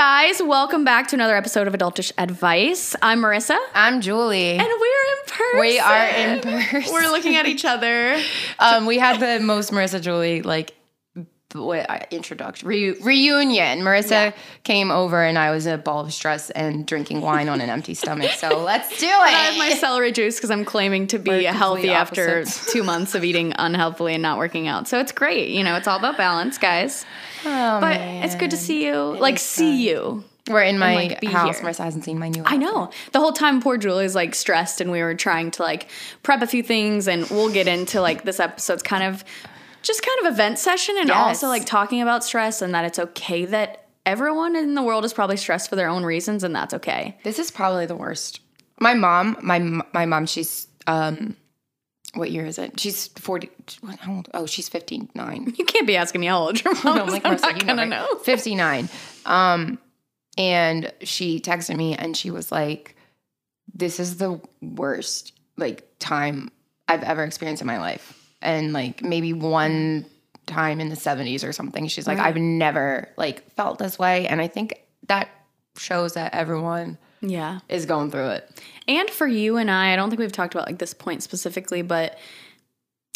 guys? Welcome back to another episode of Adultish Advice. I'm Marissa, I'm Julie. and we're in person. we are in person. We're looking at each other. um, we had the most Marissa Julie like what introduction Reu- reunion. Marissa Yeah. came over and I was a ball of stress and drinking wine on an empty stomach. So let's do it. I have my celery juice because I'm claiming to be healthy after two months of eating unhealthily and not working out. So it's great. You know, it's all about balance, guys. Oh, But man. it's good to see you. like, is see you. We're in my like, house. here. Marissa hasn't seen my new. I know. The whole time poor Julie's like stressed and we were trying to like prep a few things and we'll get into like this episode's kind of just kind of event session and Yes. also like talking about stress and that it's okay that everyone in the world is probably stressed for their own reasons and that's okay. This is probably the worst. My mom, my my mom, she's um, what year is it? She's forty. What, how old? Oh, she's fifty nine. You can't be asking me how old your mom I'm is. like, I'm not gonna right? know. 59. Um, and she texted me and she was like, This is the worst like time I've ever experienced in my life. And like maybe one time in the 70s or something. She's like, Right. I've never like felt this way. And I think that shows that everyone Yeah. is going through it. And for you and I, I don't think we've talked about like this point specifically, but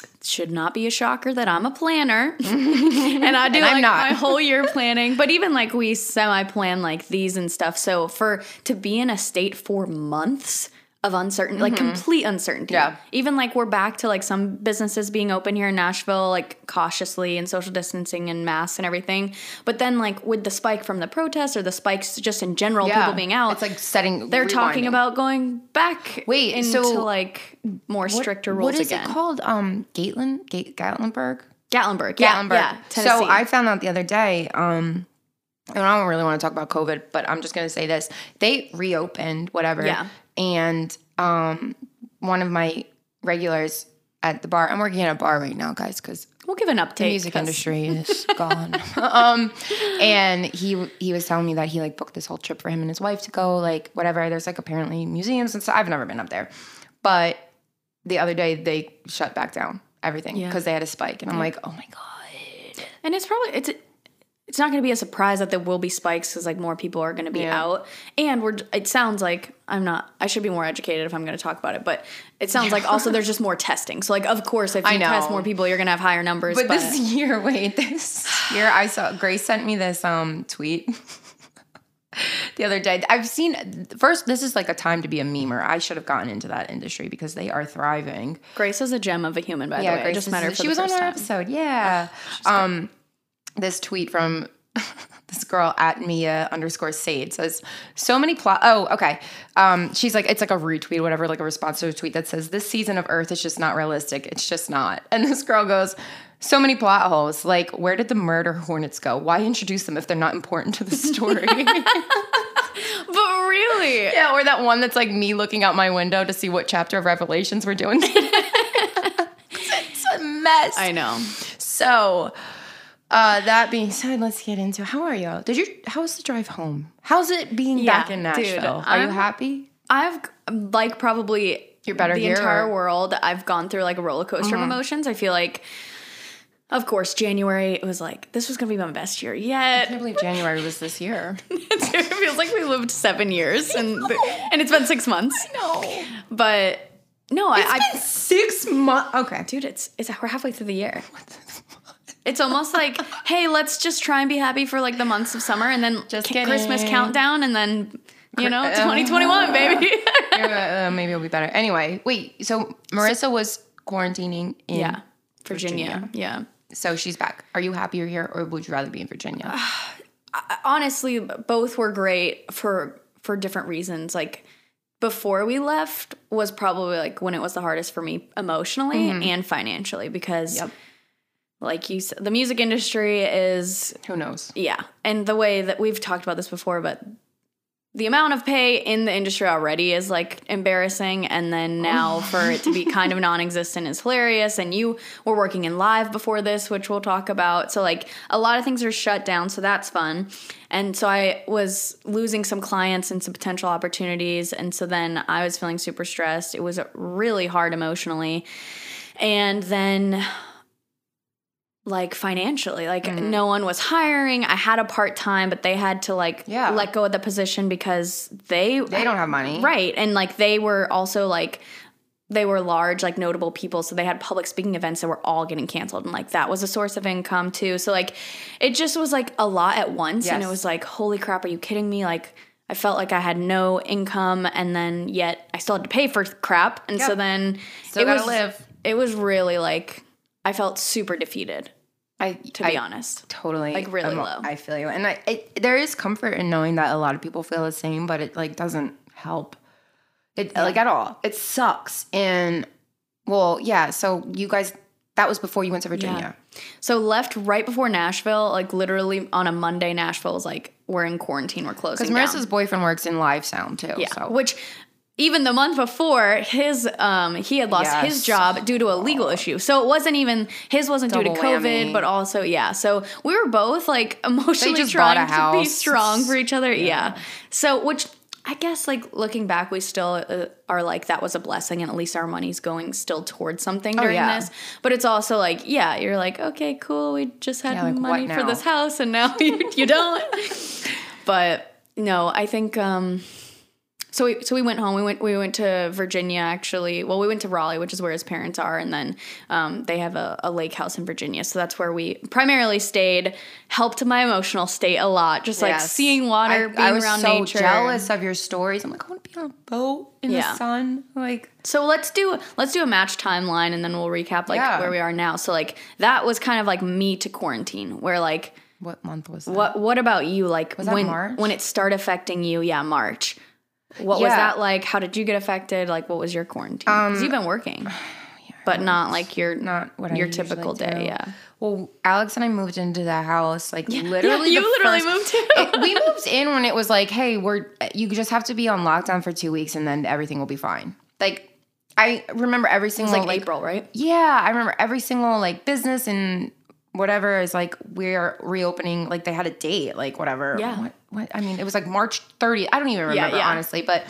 it should not be a shocker that I'm a planner. and I do And I'm like not. my whole year planning. But even like we semi plan like these and stuff. So for to be in a state for months of uncertainty, like complete uncertainty. Yeah. Even like we're back to like some businesses being open here in Nashville, like cautiously and social distancing and masks and everything. But then like with the spike from the protests or the spikes just in general, people being out, It's like setting. they're talking about going back Wait, into so like more What- stricter rules What is again. it called? Um, Gatling, Gate, Gatlinburg. Gatlinburg. Yeah, Gatlinburg. yeah. Tennessee. so I found out the other day. Um, and I don't really want to talk about COVID, but I'm just going to say this: they reopened, whatever. Yeah. And um, one of my regulars at the bar. I'm working at a bar right now, guys, because we'll give an update. the music 'cause- industry is gone. um, and he he was telling me that he like booked this whole trip for him and his wife to go, like whatever. There's like apparently museums and stuff. I've never been up there, but the other day they shut back down everything Yeah. because they had a spike, and I'm like, oh my god. And it's probably it's it's not going to be a surprise that there will be spikes because like more people are going to be Yeah. out. And we're it sounds like I'm not. I should be more educated if I'm going to talk about it, but it sounds like also there's just more testing. So like of course if you test more people, you're going to have higher numbers. But, this year, wait, this year I saw Grace sent me this um tweet the other day. I've seen first. This is like a time to be a memer. I should have gotten into that industry because they are thriving. Grace is a gem of a human, by the way. I just met her for she was on our time. episode. Yeah. um, this tweet from this girl at Mia underscore Sade says so many plot. Oh, okay. Um, she's like it's like a retweet, whatever, like a response to a tweet that says this season of Earth is just not realistic. It's just not. And this girl goes. So many plot holes. Like, where did the murder hornets go? Why introduce them if they're not important to the story? But really, yeah, or that one that's like me looking out my window to see what chapter of Revelations we're doing. it's a mess. I know. So, uh, that being said, let's get into how are y'all? Did you? How was the drive home? How's it being Yeah, back in dude, Nashville? are you I'm- happy? I've like probably You're better the here, entire or- Mm-hmm. world. I've gone through like a roller coaster of emotions. I feel like, of course, January it was like this was gonna be my best year yet. I can't believe January was this year. it feels like we lived seven years and and it's been six months. no, But no, I, I been six months. Okay, dude, it's it's we're halfway through the year. It's almost like, hey, let's just try and be happy for like the months of summer, and then Just ca- Christmas countdown, and then you know, Uh, 2021, baby. uh, maybe it'll be better. Anyway, wait. So Marissa was quarantining in. yeah, Virginia. Yeah. So she's back. Are you happy you're here, or would you rather be in Virginia? honestly both were great for for different reasons like before we left was probably like when it was the hardest for me emotionally and financially because Yep. Like you said the music industry is Who knows? yeah and the way that we've talked about this before but the amount of pay in the industry already is like embarrassing and then oh. now for it to be kind of non-existent is hilarious and you were working in live before this which we'll talk about. So like a lot of things are shut down so that's fun. And so i was losing some clients and some potential opportunities and so then i was feeling super stressed. It was really hard emotionally. And then like financially. Like mm-hmm. no one was hiring. I had a part time, but they had to like Yeah. let go of the position because they They don't have money. Right. And like they were also like they were large, like notable people. So they had public speaking events that were all getting canceled. And like that was a source of income too. So like it just was like a lot at once. And it was like, holy crap, are you kidding me? Like I felt like I had no income and then yet I still had to pay for crap. And so then Still it was live. it was really like I felt super defeated, I to be honest. totally Like, really I'm- low. I feel you, and I it, there is comfort in knowing that a lot of people feel the same, but it like doesn't help. It like at all. It sucks. And well, yeah. So you guys, that was before you went to Virginia. So left right before Nashville, like literally on a Monday, Nashville was like, we're in quarantine, we're closing Because down. Marissa's boyfriend works in live sound too. Yeah, So which even the month before, his um he had lost his job due to a legal issue. So it wasn't even his wasn't due to COVID, whammy. but also yeah. So we were both like emotionally trying to be strong for each other. Yeah. So which I guess like looking back, we still uh, are like that was a blessing, and at least our money's going still towards something during Oh, yeah. this. But it's also like yeah, you're like okay, cool. We just had Yeah, like, money for this house, and now you you don't. but no, I think um so we so we went home. We went we went to Virginia actually. Well, we went to Raleigh, which is where his parents are, and then um, they have a, a lake house in Virginia. So that's where we primarily stayed. Helped my emotional state a lot, just like Yes. seeing water, I, being I was around so nature. jealous of your stories. I'm like, I want to be on a boat in Yeah. the sun. Like, So let's do let's do a match timeline, and then we'll recap like Yeah. where we are now. So like that was kind of like me to quarantine, where like what month was that? what what about you? Like that when March? when it started affecting you? Yeah, March. What was Yeah. Um, that like? How did you get affected? Like, what was your quarantine? Because you've been working, but not like your Not what your typical day. do. Yeah, Well, Alex and I moved into the house like literally. you the literally first- moved. It- we moved in when it was like, hey, we're you just have to be on lockdown for two weeks and then everything will be fine. Like, I remember every single like, like April, right? Yeah, I remember every single like business and whatever is like we're reopening. Like they had a date, like whatever. Yeah. What? What? I mean, it was like March 30th. I don't even remember yeah. honestly, but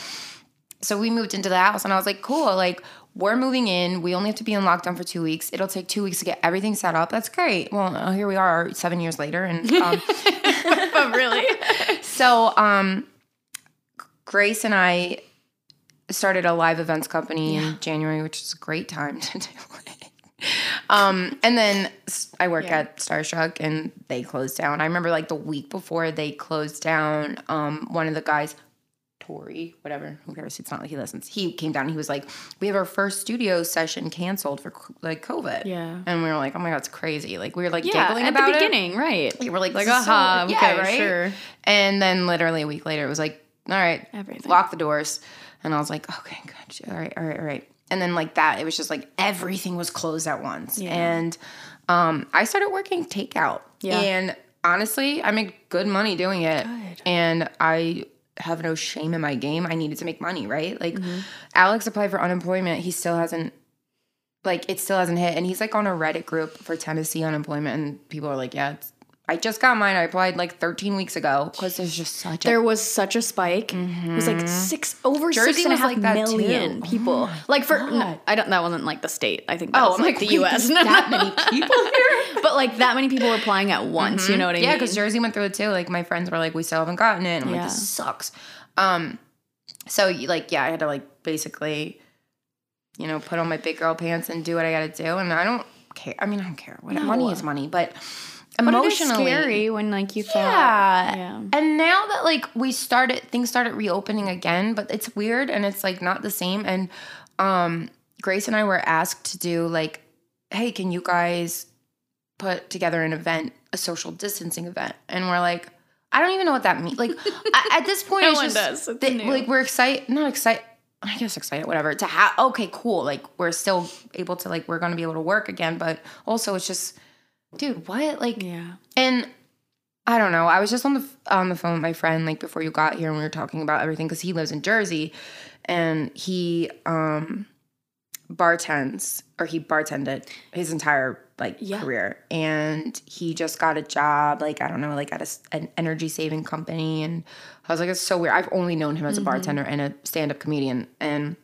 so we moved into the house and I was like, cool. Like we're moving in. We only have to be in lockdown for two weeks. It'll take two weeks to get everything set up. That's great. Well, uh, here we are, seven years later, and um, but really, so um, Grace and I started a live events company in January, which is a great time to do. Um, and then I work Yeah. at Starstruck and they closed down. I remember like the week before they closed down, um, one of the guys, Tori, whatever, who cares? It's not like he listens. He came down. And he was like, "We have our first studio session canceled for like COVID." Yeah. and we were like, "Oh my god, it's crazy!" Like we were like yeah, giggling at about the it. beginning, right? We were like, like, is so- aha, yeah, okay, right? sure. And then literally a week later, it was like, all right, Everything. lock the doors. And I was like, okay, gotcha. All right, all right, all right. And then like that, it was just like everything was closed at once. Yeah. And um, I started working takeout. Yeah. And honestly, I make good money doing it. Good. And I have no shame in my game. I needed to make money, right? Like Mm-hmm. Alex applied for unemployment. He still hasn't like it still hasn't hit and he's like on a reddit group for tennessee unemployment and people are like yeah it's, i just got mine i applied like 13 weeks ago because there's just such a There was such a spike. It was like six over Mm-hmm. Jersey six and a was half like that, million too. people. like for no, I don't. That wasn't like the state. I think that oh was i'm like, like the wait, U.S. there's that many people here but like that many people were applying at once. You know what I yeah mean? Yeah, because jersey went through it too like my friends were like we still haven't gotten it and i'm Yeah. like this sucks um so like yeah i had to like basically you know put on my big girl pants and do what i gotta do and i don't care i mean i don't care what money is money but But it is emotionally scary when like you thought. Yeah. Yeah. And now that like we started things started reopening again, but it's weird and it's like not the same. And um Grace and I were asked to do like, hey, can you guys put together an event, a social distancing event? And we're like, I don't even know what that means. Like I- at this point, No it's one just does. It's that- new. like we're excited, not excited. I guess excited, whatever. To have okay, cool. Like we're still able to like we're gonna be able to work again, but also it's just, dude, what? Like Yeah. and I don't know. I was just on the on the phone with my friend like before you got here, and we were talking about everything because he lives in Jersey, and he um bartends or he bartended his entire like Yeah. career, and he just got a job like I don't know like at a an energy saving company, and I was like it's so weird. I've only known him as a bartender and a stand up comedian, and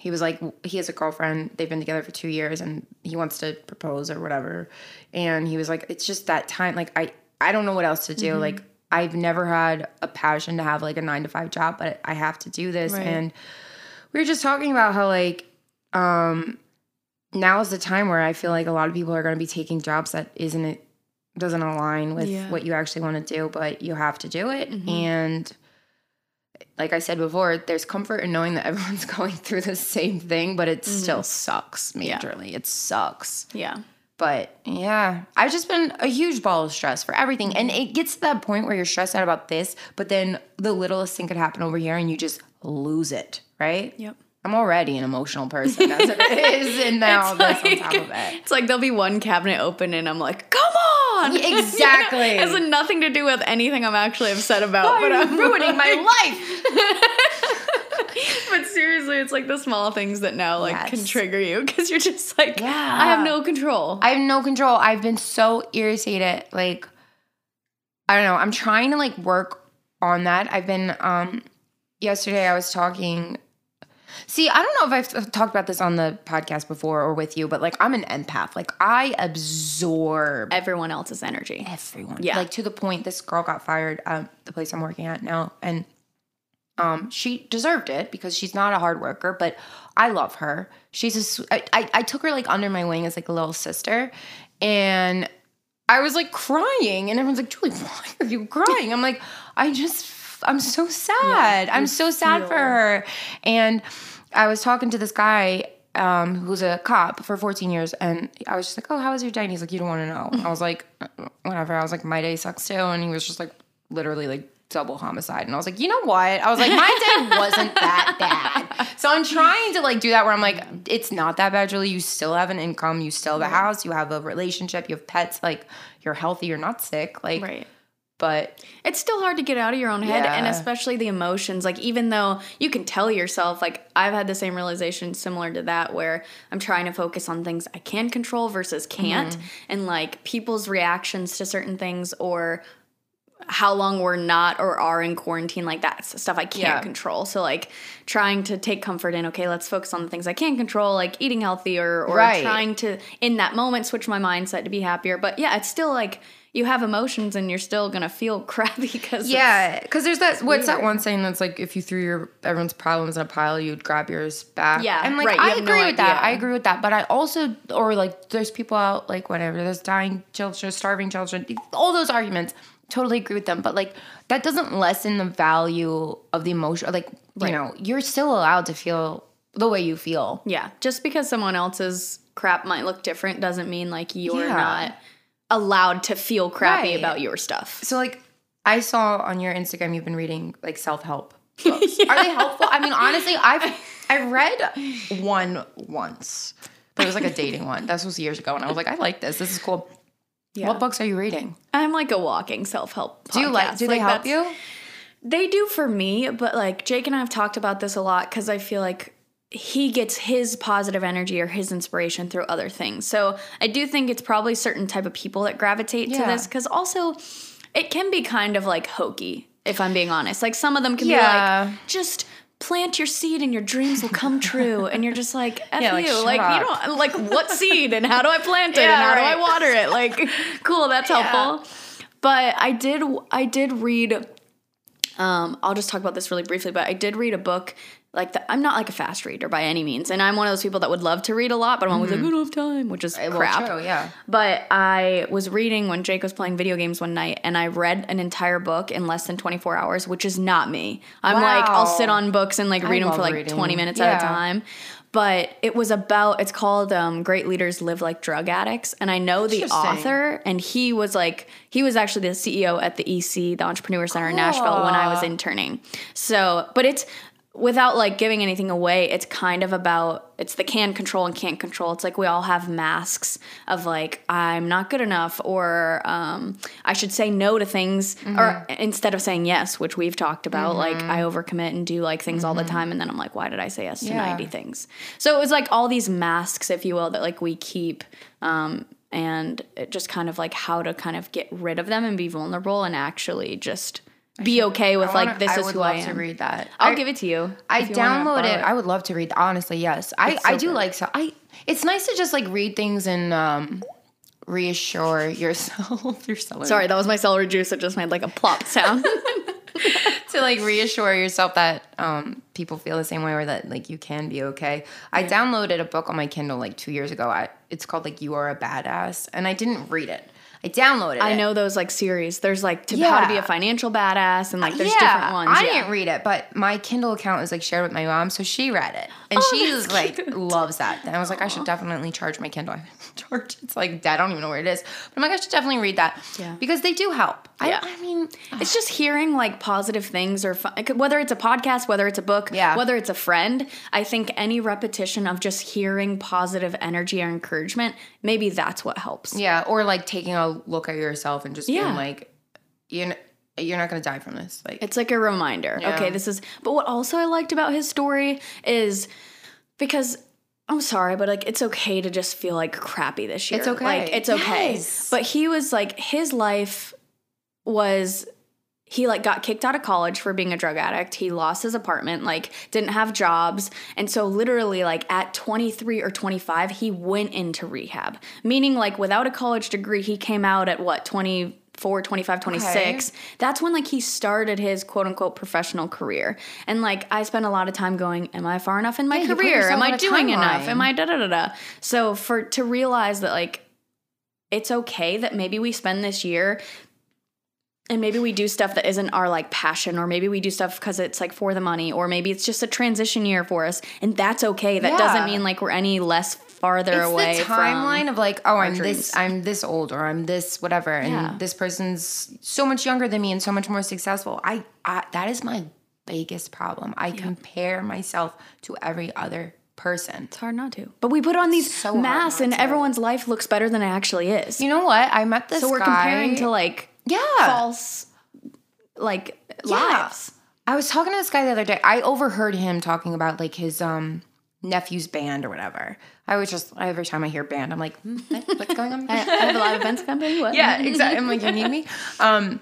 he was like he has a girlfriend they've been together for two years and he wants to propose or whatever and he was like it's just that time like i i don't know what else to do Mm-hmm. like i've never had a passion to have like a nine to five job but i have to do this Right. and we were just talking about how like um now is the time where i feel like a lot of people are going to be taking jobs that isn't it doesn't align with Yeah. Mm-hmm. what you actually want to do but you have to do it and like I said before, there's comfort in knowing that everyone's going through the same thing, but it still sucks Mm-hmm. Yeah. It sucks. Yeah. But yeah, I've just been a huge ball of stress for everything. And it gets to that point where you're stressed out about this, but then the littlest thing could happen over here and you just lose it, right? Yep. I'm already an emotional person as it is, and now It's this on top of it. It's like there'll be one cabinet open and I'm like, come on! Exactly. it has nothing to do with anything I'm actually upset about. But I'm ruining my life. But seriously, it's like the small things that now like Yes. can trigger you because you're just like, Yeah. I have no control. I have no control. I've been so irritated. Like, I don't know. I'm trying to like work on that. I've been um yesterday I was talking See, I don't know if I've talked about this on the podcast before or with you, but like I'm an empath. Like I absorb Everyone else's energy. everyone. Yeah. Like to the point this girl got fired um the place I'm working at now and um she deserved it because she's not a hard worker, but I love her. She's a I, I I took her like under my wing as like a little sister and I was like crying and everyone's like, "Julie, why are you crying?" I'm like, "I just I'm so sad. I'm so sad for her." And I was talking to this guy um, who's a cop for 14 years, and I was just like, "Oh, how was your day?" And he's like, "You don't want to know." I was like, "Uh, "Whatever." I was like, "My day sucks too," and he was just like, literally like double homicide, and I was like, "You know what?" I was like, "My day wasn't that bad." So I'm trying to like do that where I'm like, "It's not that bad, Julie. You still have an income. You still have a house. You have a relationship. You have pets. Like, you're healthy. You're not sick. Like, Right. But It's still hard to get out of your own head and especially the emotions. Like even though you can tell yourself like I've had the same realization similar to that where I'm trying to focus on things I can control versus can't Mm-hmm. and like people's reactions to certain things or how long we're not or are in quarantine like that's stuff I can't Yeah. control. So like trying to take comfort in okay, let's focus on the things I can control like eating healthy or or Right. trying to in that moment switch my mindset to be happier. But yeah, it's still like you have emotions and you're still gonna feel crappy because yeah, because there's that. What's that one saying that's like, if you threw your everyone's problems in a pile, you'd grab yours back. Yeah, and like right, I agree no with that. I agree with that. But I also, or like, there's people out like whatever. There's dying children, starving children. All those arguments. Totally agree with them. But like, that doesn't lessen the value of the emotion. Like, Right. you know, you're still allowed to feel the way you feel. Yeah, just because someone else's crap might look different doesn't mean like you're Yeah. not allowed to feel crappy Right. about your stuff. So like I saw on your Instagram you've been reading like self-help books. Are they helpful? I mean, honestly, I've I read one once. But it was like a dating one. This was years ago and I was like, I like this. This is cool. Yeah. What books are you reading? I'm like a walking self-help. Do you like podcast. do they help that's- you? They do for me, but like Jake and I have talked about this a lot because I feel like he gets his positive energy or his inspiration through other things. So I do think it's probably certain type of people that gravitate to this because also it can be kind of like hokey, if I'm being honest. Like some of them can Yeah. be like, just plant your seed and your dreams will come true. And you're just like, F Yeah, like, you. Like, up. you don't, like, what seed and how do I plant it Yeah, and how do. I water it? Like, cool, that's Yeah. helpful. But I did, I did read um, I'll just talk about this really briefly, but I did read a book. Like the, I'm not like a fast reader by any means, and I'm one of those people that would love to read a lot, but I'm always like, I don't have time, which is Mm-hmm. Well, crap. true, yeah. But I was reading when Jake was playing video games one night, and I read an entire book in less than 24 hours, which is not me. I'm like, I'll sit on books and like read them for like reading. 20 minutes at a time. But it was about, it's called um, Great Leaders Live Like Drug Addicts. And I know the author, and he was like, he was actually the CEO at the EC, the Entrepreneur Center in Nashville, when I was interning. So, but it's, without like giving anything away, it's kind of about it's the can control and can't control. It's like we all have masks of like I'm not good enough or um, I should say no to things or instead of saying yes, which we've talked about. Like I overcommit and do like things all the time, and then I'm like, why did I say yes to Yeah. ninety things? So it was like all these masks, if you will, that like we keep. Um, and just kind of like how to kind of get rid of them and be vulnerable and actually just be okay with like wanna- this I is who I am. to read that. I'll I- give it to you. I you download it. I would love to read. Honestly, yes. I so I do good. like so. I it's nice to just like read things and um reassure yourself. yourself. Sorry, that was my celery juice. It just made like a plop sound. to like reassure yourself that um people feel the same way or that like you can be okay. I downloaded a book on my Kindle like two years ago. I, it's called like You Are a Badass, and I didn't read it. I downloaded it. I know those like series. There's like to how to be a financial badass and like uh, there's different ones. I yeah. didn't read it, but my Kindle account is like shared with my mom, so she read it, and Oh, she was like cute. loves that. And I was like, I should definitely charge my Kindle. I charge. It's like I don't even know where it is, but I'm like, I should definitely read that. Yeah. because they do help. Yeah. I, I mean, It's just hearing like positive things or fun, whether it's a podcast, whether it's a book, Yeah. whether it's a friend. I think any repetition of just hearing positive energy or encouragement, maybe that's what helps. yeah, or like taking a look at yourself and just Yeah. being like, you're you're not gonna die from this. Like, It's like a reminder. Yeah. Okay, this is. But what also I liked about his story is because I'm sorry, but like it's okay to just feel like crappy this year. It's okay. Like it's okay. Yes. But he was like his life was he like got kicked out of college for being a drug addict. He lost his apartment, like didn't have jobs. And so literally like at 23 or 25, he went into rehab. Meaning like without a college degree, he came out at what 24, 25, 26. That's when like he started his quote unquote professional career. And like I spent a lot of time going, am I far enough in my Yeah, career? Am I doing enough? Am I da da da da? So for to realize that like it's okay that maybe we spend this year and maybe we do stuff that isn't our like passion or maybe we do stuff because it's like for the money or maybe it's just a transition year for us and that's okay that Yeah. doesn't mean like we're any less farther it's away the timeline of like, oh, I'm dreams. this, I'm this old, or I'm this whatever, and Yeah. this person's so much younger than me and so much more successful. I, I that is my biggest problem. I compare myself to every other person. it's hard not to but we put on these So masks and to. everyone's life looks better than it actually is You know what? I met this. so we're guy- comparing to like yeah. false like lives I was talking to this guy the other day. I overheard him talking about like his um nephew's band or whatever. I was just every time I hear band, I'm like, hmm, what's going on? I, I have a live events company what yeah, exactly. I'm like, you need me. Um,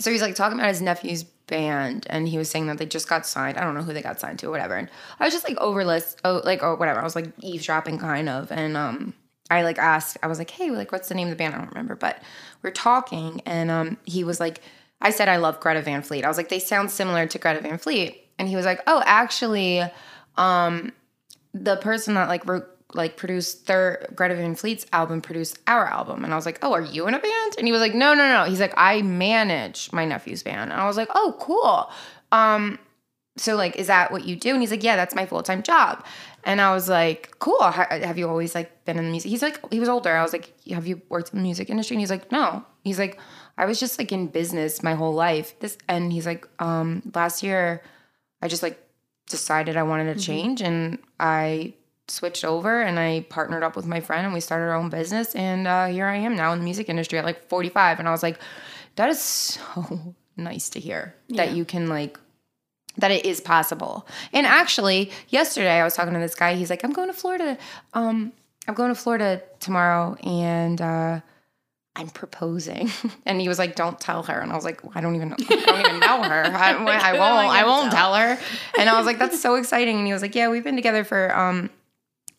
so he's like talking about his nephew's band, and he was saying that they just got signed. I don't know who they got signed to or whatever. And I was just like overlist, oh, like or whatever. I was like eavesdropping kind of, and um, I like asked, I was like, hey, like what's the name of the band? I don't remember, but we're talking, and um, he was like, I said I love Greta Van Fleet. I was like, they sound similar to Greta Van Fleet, and he was like, oh, actually, um, the person that like wrote like produced their Greta Van Fleet's album produced our album. And I was like, Oh, are you in a band? And he was like, No, no, no. He's like, I manage my nephew's band. And I was like, Oh, cool. Um, so like, is that what you do? And he's like, Yeah, that's my full-time job. And I was like, Cool. Have you always like been in the music? He's like, he was older. I was like, Have you worked in the music industry? And he's like, No. He's like, I was just like in business my whole life. This and he's like, um, last year I just like decided I wanted to change and I switched over and I partnered up with my friend and we started our own business and uh, here I am now in the music industry at like 45 and I was like that is so nice to hear that you can like that it is possible. And actually, yesterday I was talking to this guy. He's like, "I'm going to Florida. Um, I'm going to Florida tomorrow, and uh, I'm proposing." And he was like, "Don't tell her." And I was like, "I don't even know. I don't even know her. I, I won't. I won't tell her." And I was like, "That's so exciting." And he was like, "Yeah, we've been together for um,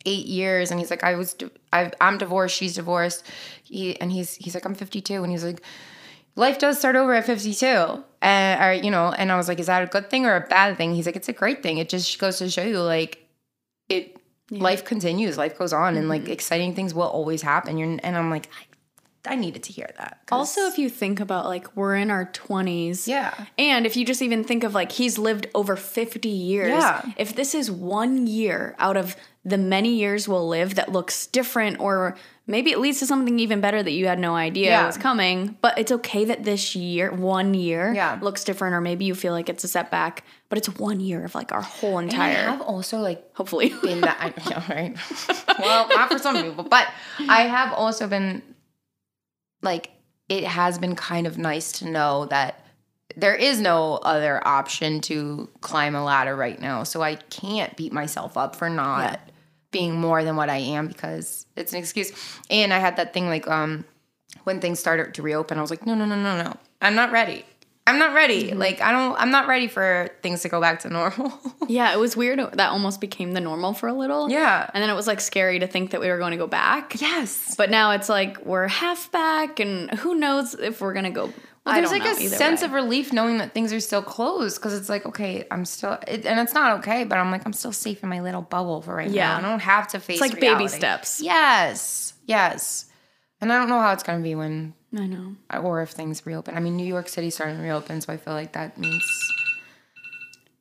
eight years." And he's like, "I was, I, I'm divorced. She's divorced." He and he's he's like, "I'm 52," and he's like life does start over at 52 and or you know and i was like is that a good thing or a bad thing he's like it's a great thing it just goes to show you like it life continues life goes on and like mm-hmm. exciting things will always happen You're, and i'm like I, I needed to hear that. Also, if you think about like we're in our 20s. yeah And if you just even think of like he's lived over 50 years. Yeah. If this is one year out of the many years we'll live that looks different or maybe it leads to something even better that you had no idea Yeah. was coming, but it's okay that this year, one year, Yeah. looks different or maybe you feel like it's a setback, but it's one year of like our whole entire. and I have also like hopefully. been that I know, right? well, not for some people, but I have also been like it has been kind of nice to know that there is no other option to climb a ladder right now. So I can't beat myself up for not Yeah. Being more than what I am because it's an excuse. And I had that thing like um when things started to reopen, I was like, no, no, no, no, no. I'm not ready. I'm not ready. Like I don't. I'm not ready for things to go back to normal. Yeah, it was weird. That almost became the normal for a little. Yeah. And then it was like scary to think that we were going to go back. yes. But now it's like we're half back, and who knows if we're gonna go. Well, there's like a sense way. of relief knowing that things are still closed because it's like okay, I'm still, it, and it's not okay, but I'm like I'm still safe in my little bubble for right Yeah. now. I don't have to face. It's like baby steps. Yes, yes. And I don't know how it's gonna be when I know. or if things reopen. I mean, New York City starting to reopen, so I feel like that means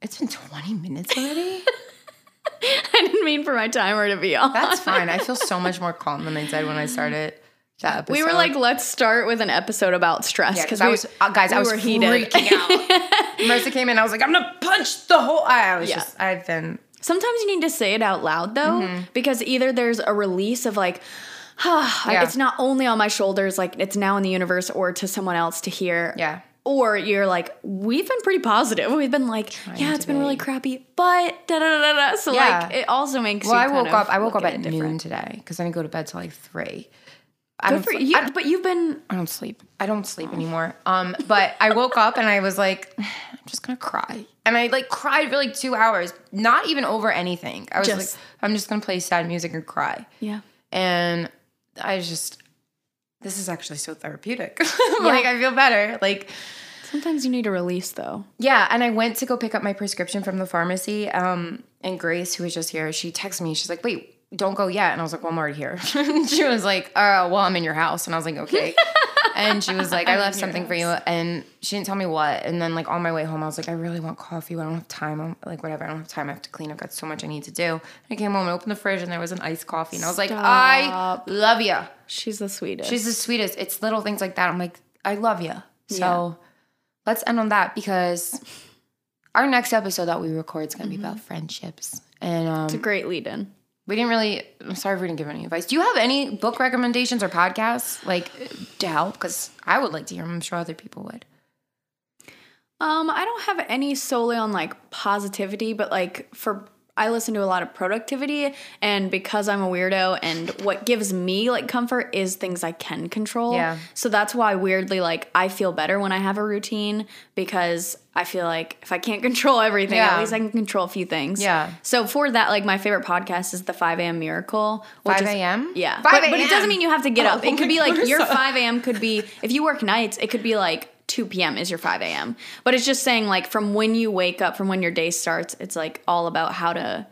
it's been 20 minutes already. I didn't mean for my timer to be on. That's fine. I feel so much more calm than I did when I started that episode. we were like, let's start with an episode about stress because because I was, uh, guys, I was heated. freaking out. Marissa came in, I was like, I'm gonna punch the whole. I was Yeah. just, I've been, Sometimes you need to say it out loud though, Mm-hmm. because either there's a release of like, ah, Yeah. it's not only on my shoulders, like it's now in the universe, or to someone else to hear. yeah, Or you're like, we've been pretty positive. We've been like, yeah, it's been be. really crappy, but da da da da. So Yeah. like, it also makes. Well, I woke up. I woke up at at noon different. today because I didn't go to bed till like three. I Good don't, for you, I, but you've been. I don't sleep. I don't sleep anymore. Um, but I woke up and I was like, I'm just gonna cry, and I like cried for like two hours, not even over anything. I was Just- like, I'm just gonna play sad music and cry, Yeah. and I just, this is actually so therapeutic. like I feel better. Like Sometimes you need a release though. yeah, and I went to go pick up my prescription from the pharmacy. Um, and Grace, who was just here, she texted me. She's like, "Wait, don't go yet." And I was like, "Well, I'm already here." she was like, "Uh, well, I'm in your house," and I was like, "Okay." and she was like, "I left something for you," and she didn't tell me what. And then, like on my way home, I was like, "I really want coffee. but I don't have time. I'm like, whatever. I don't have time. I have to clean. I've got so much I need to do." And I came home and opened the fridge, and there was an iced coffee, and I was like, "I Stop. love you." She's the sweetest. She's the sweetest. It's little things like that. I'm like, I love you. So Yeah. let's end on that because our next episode that we record is going to be about friendships. And um, it's a great lead in. We didn't really, I'm sorry if we didn't give any advice. Do you have any book recommendations or podcasts like to help? Because I would like to hear them. I'm sure other people would. Um, I don't have any solely on like positivity, but like for I listen to a lot of productivity and because I'm a weirdo and what gives me like comfort is things I can control. Yeah. So that's why weirdly like I feel better when I have a routine because I feel like if I can't control everything, Yeah. at least I can control a few things. Yeah. So for that, like my favorite podcast is the 5 a.m. Miracle. which 5 a.m.? Yeah. 5 But, but it doesn't mean you have to get Oh up. It could be like your 5 a.m. could be, if you work nights, it could be like 2 p.m. is your 5 a.m. But it's just saying like from when you wake up, from when your day starts, it's like all about how to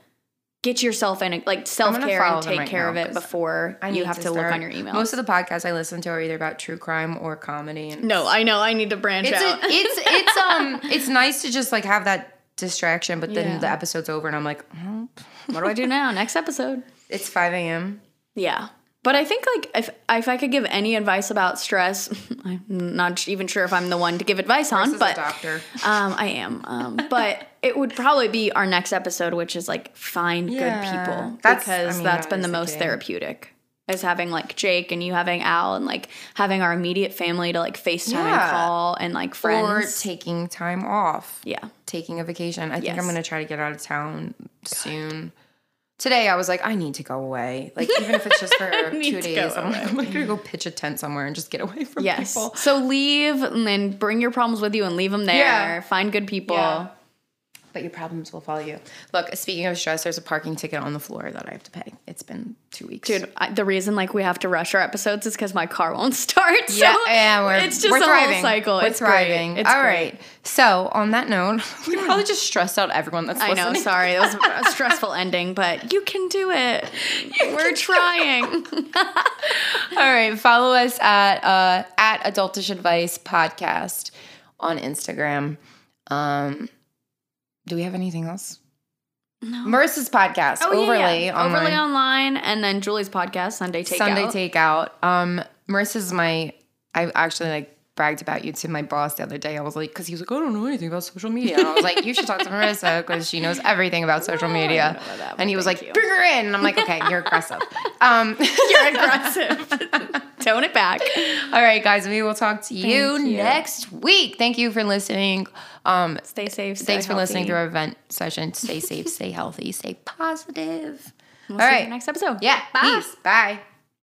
get yourself in, like self care and take right care of it before I you have to, look on your email. Most of the podcasts I listen to are either about true crime or comedy. And no, I know. I need to branch it's out. a, it's it's um it's nice to just like have that distraction, but then Yeah. the episode's over and I'm like, oh, what do I do now? Next episode. it's 5 a.m. Yeah. But I think like if if I could give any advice about stress, I'm not even sure if I'm the one to give advice on, but doctor. um, I am. Um, but it would probably be our next episode, which is like find Yeah. good people That's- because I mean, that's that been the the most key. therapeutic. Is having like Jake and you having Al and like having our immediate family to like FaceTime and call and like Or friends. taking time off. yeah. Taking a vacation. I think Yes. I'm gonna try to get out of town soon. Today I was like, I need to go away. Like even if it's just for two days, I'm like. I'm gonna go pitch a tent somewhere and just get away from Yes. people. So leave and then bring your problems with you and leave them there. Yeah. Find good people. Yeah. But your problems will follow you. Look, speaking of stress, there's a parking ticket on the floor that I have to pay. It's been two weeks. Dude, I, the reason like we have to rush our episodes is because my car won't start. So yeah, yeah, we're, it's just we're a thriving. whole cycle. We're it's thriving. Great. It's All great. right. So on that note, we probably just stressed out everyone that's I know. listening. Sorry, that was a stressful ending, but you can do it. We're trying. All right. Follow us at uh, at Adultish Advice Podcast on Instagram. Um, do we have anything else? No. Marissa's podcast, Oh, yeah, overlay yeah. online. overlay online, and then Julie's podcast Sunday Takeout. Sunday takeout. Um, Marissa's my. I actually like bragged about you to my boss the other day. I was like, because he was like, I don't know anything about social media. And I was like, you should talk to Marissa because she knows everything about social media. that, and he was like, you. bring her in. And I'm like, okay, you're aggressive. Um, You're aggressive. Tone it back. all right, guys, we will talk to you, you. next week. Thank you for listening. Um, Stay safe. Stay thanks for listening to our event session. Stay safe, stay healthy, stay positive. We'll all see you right. next episode. Yeah. Bye. Peace. Bye.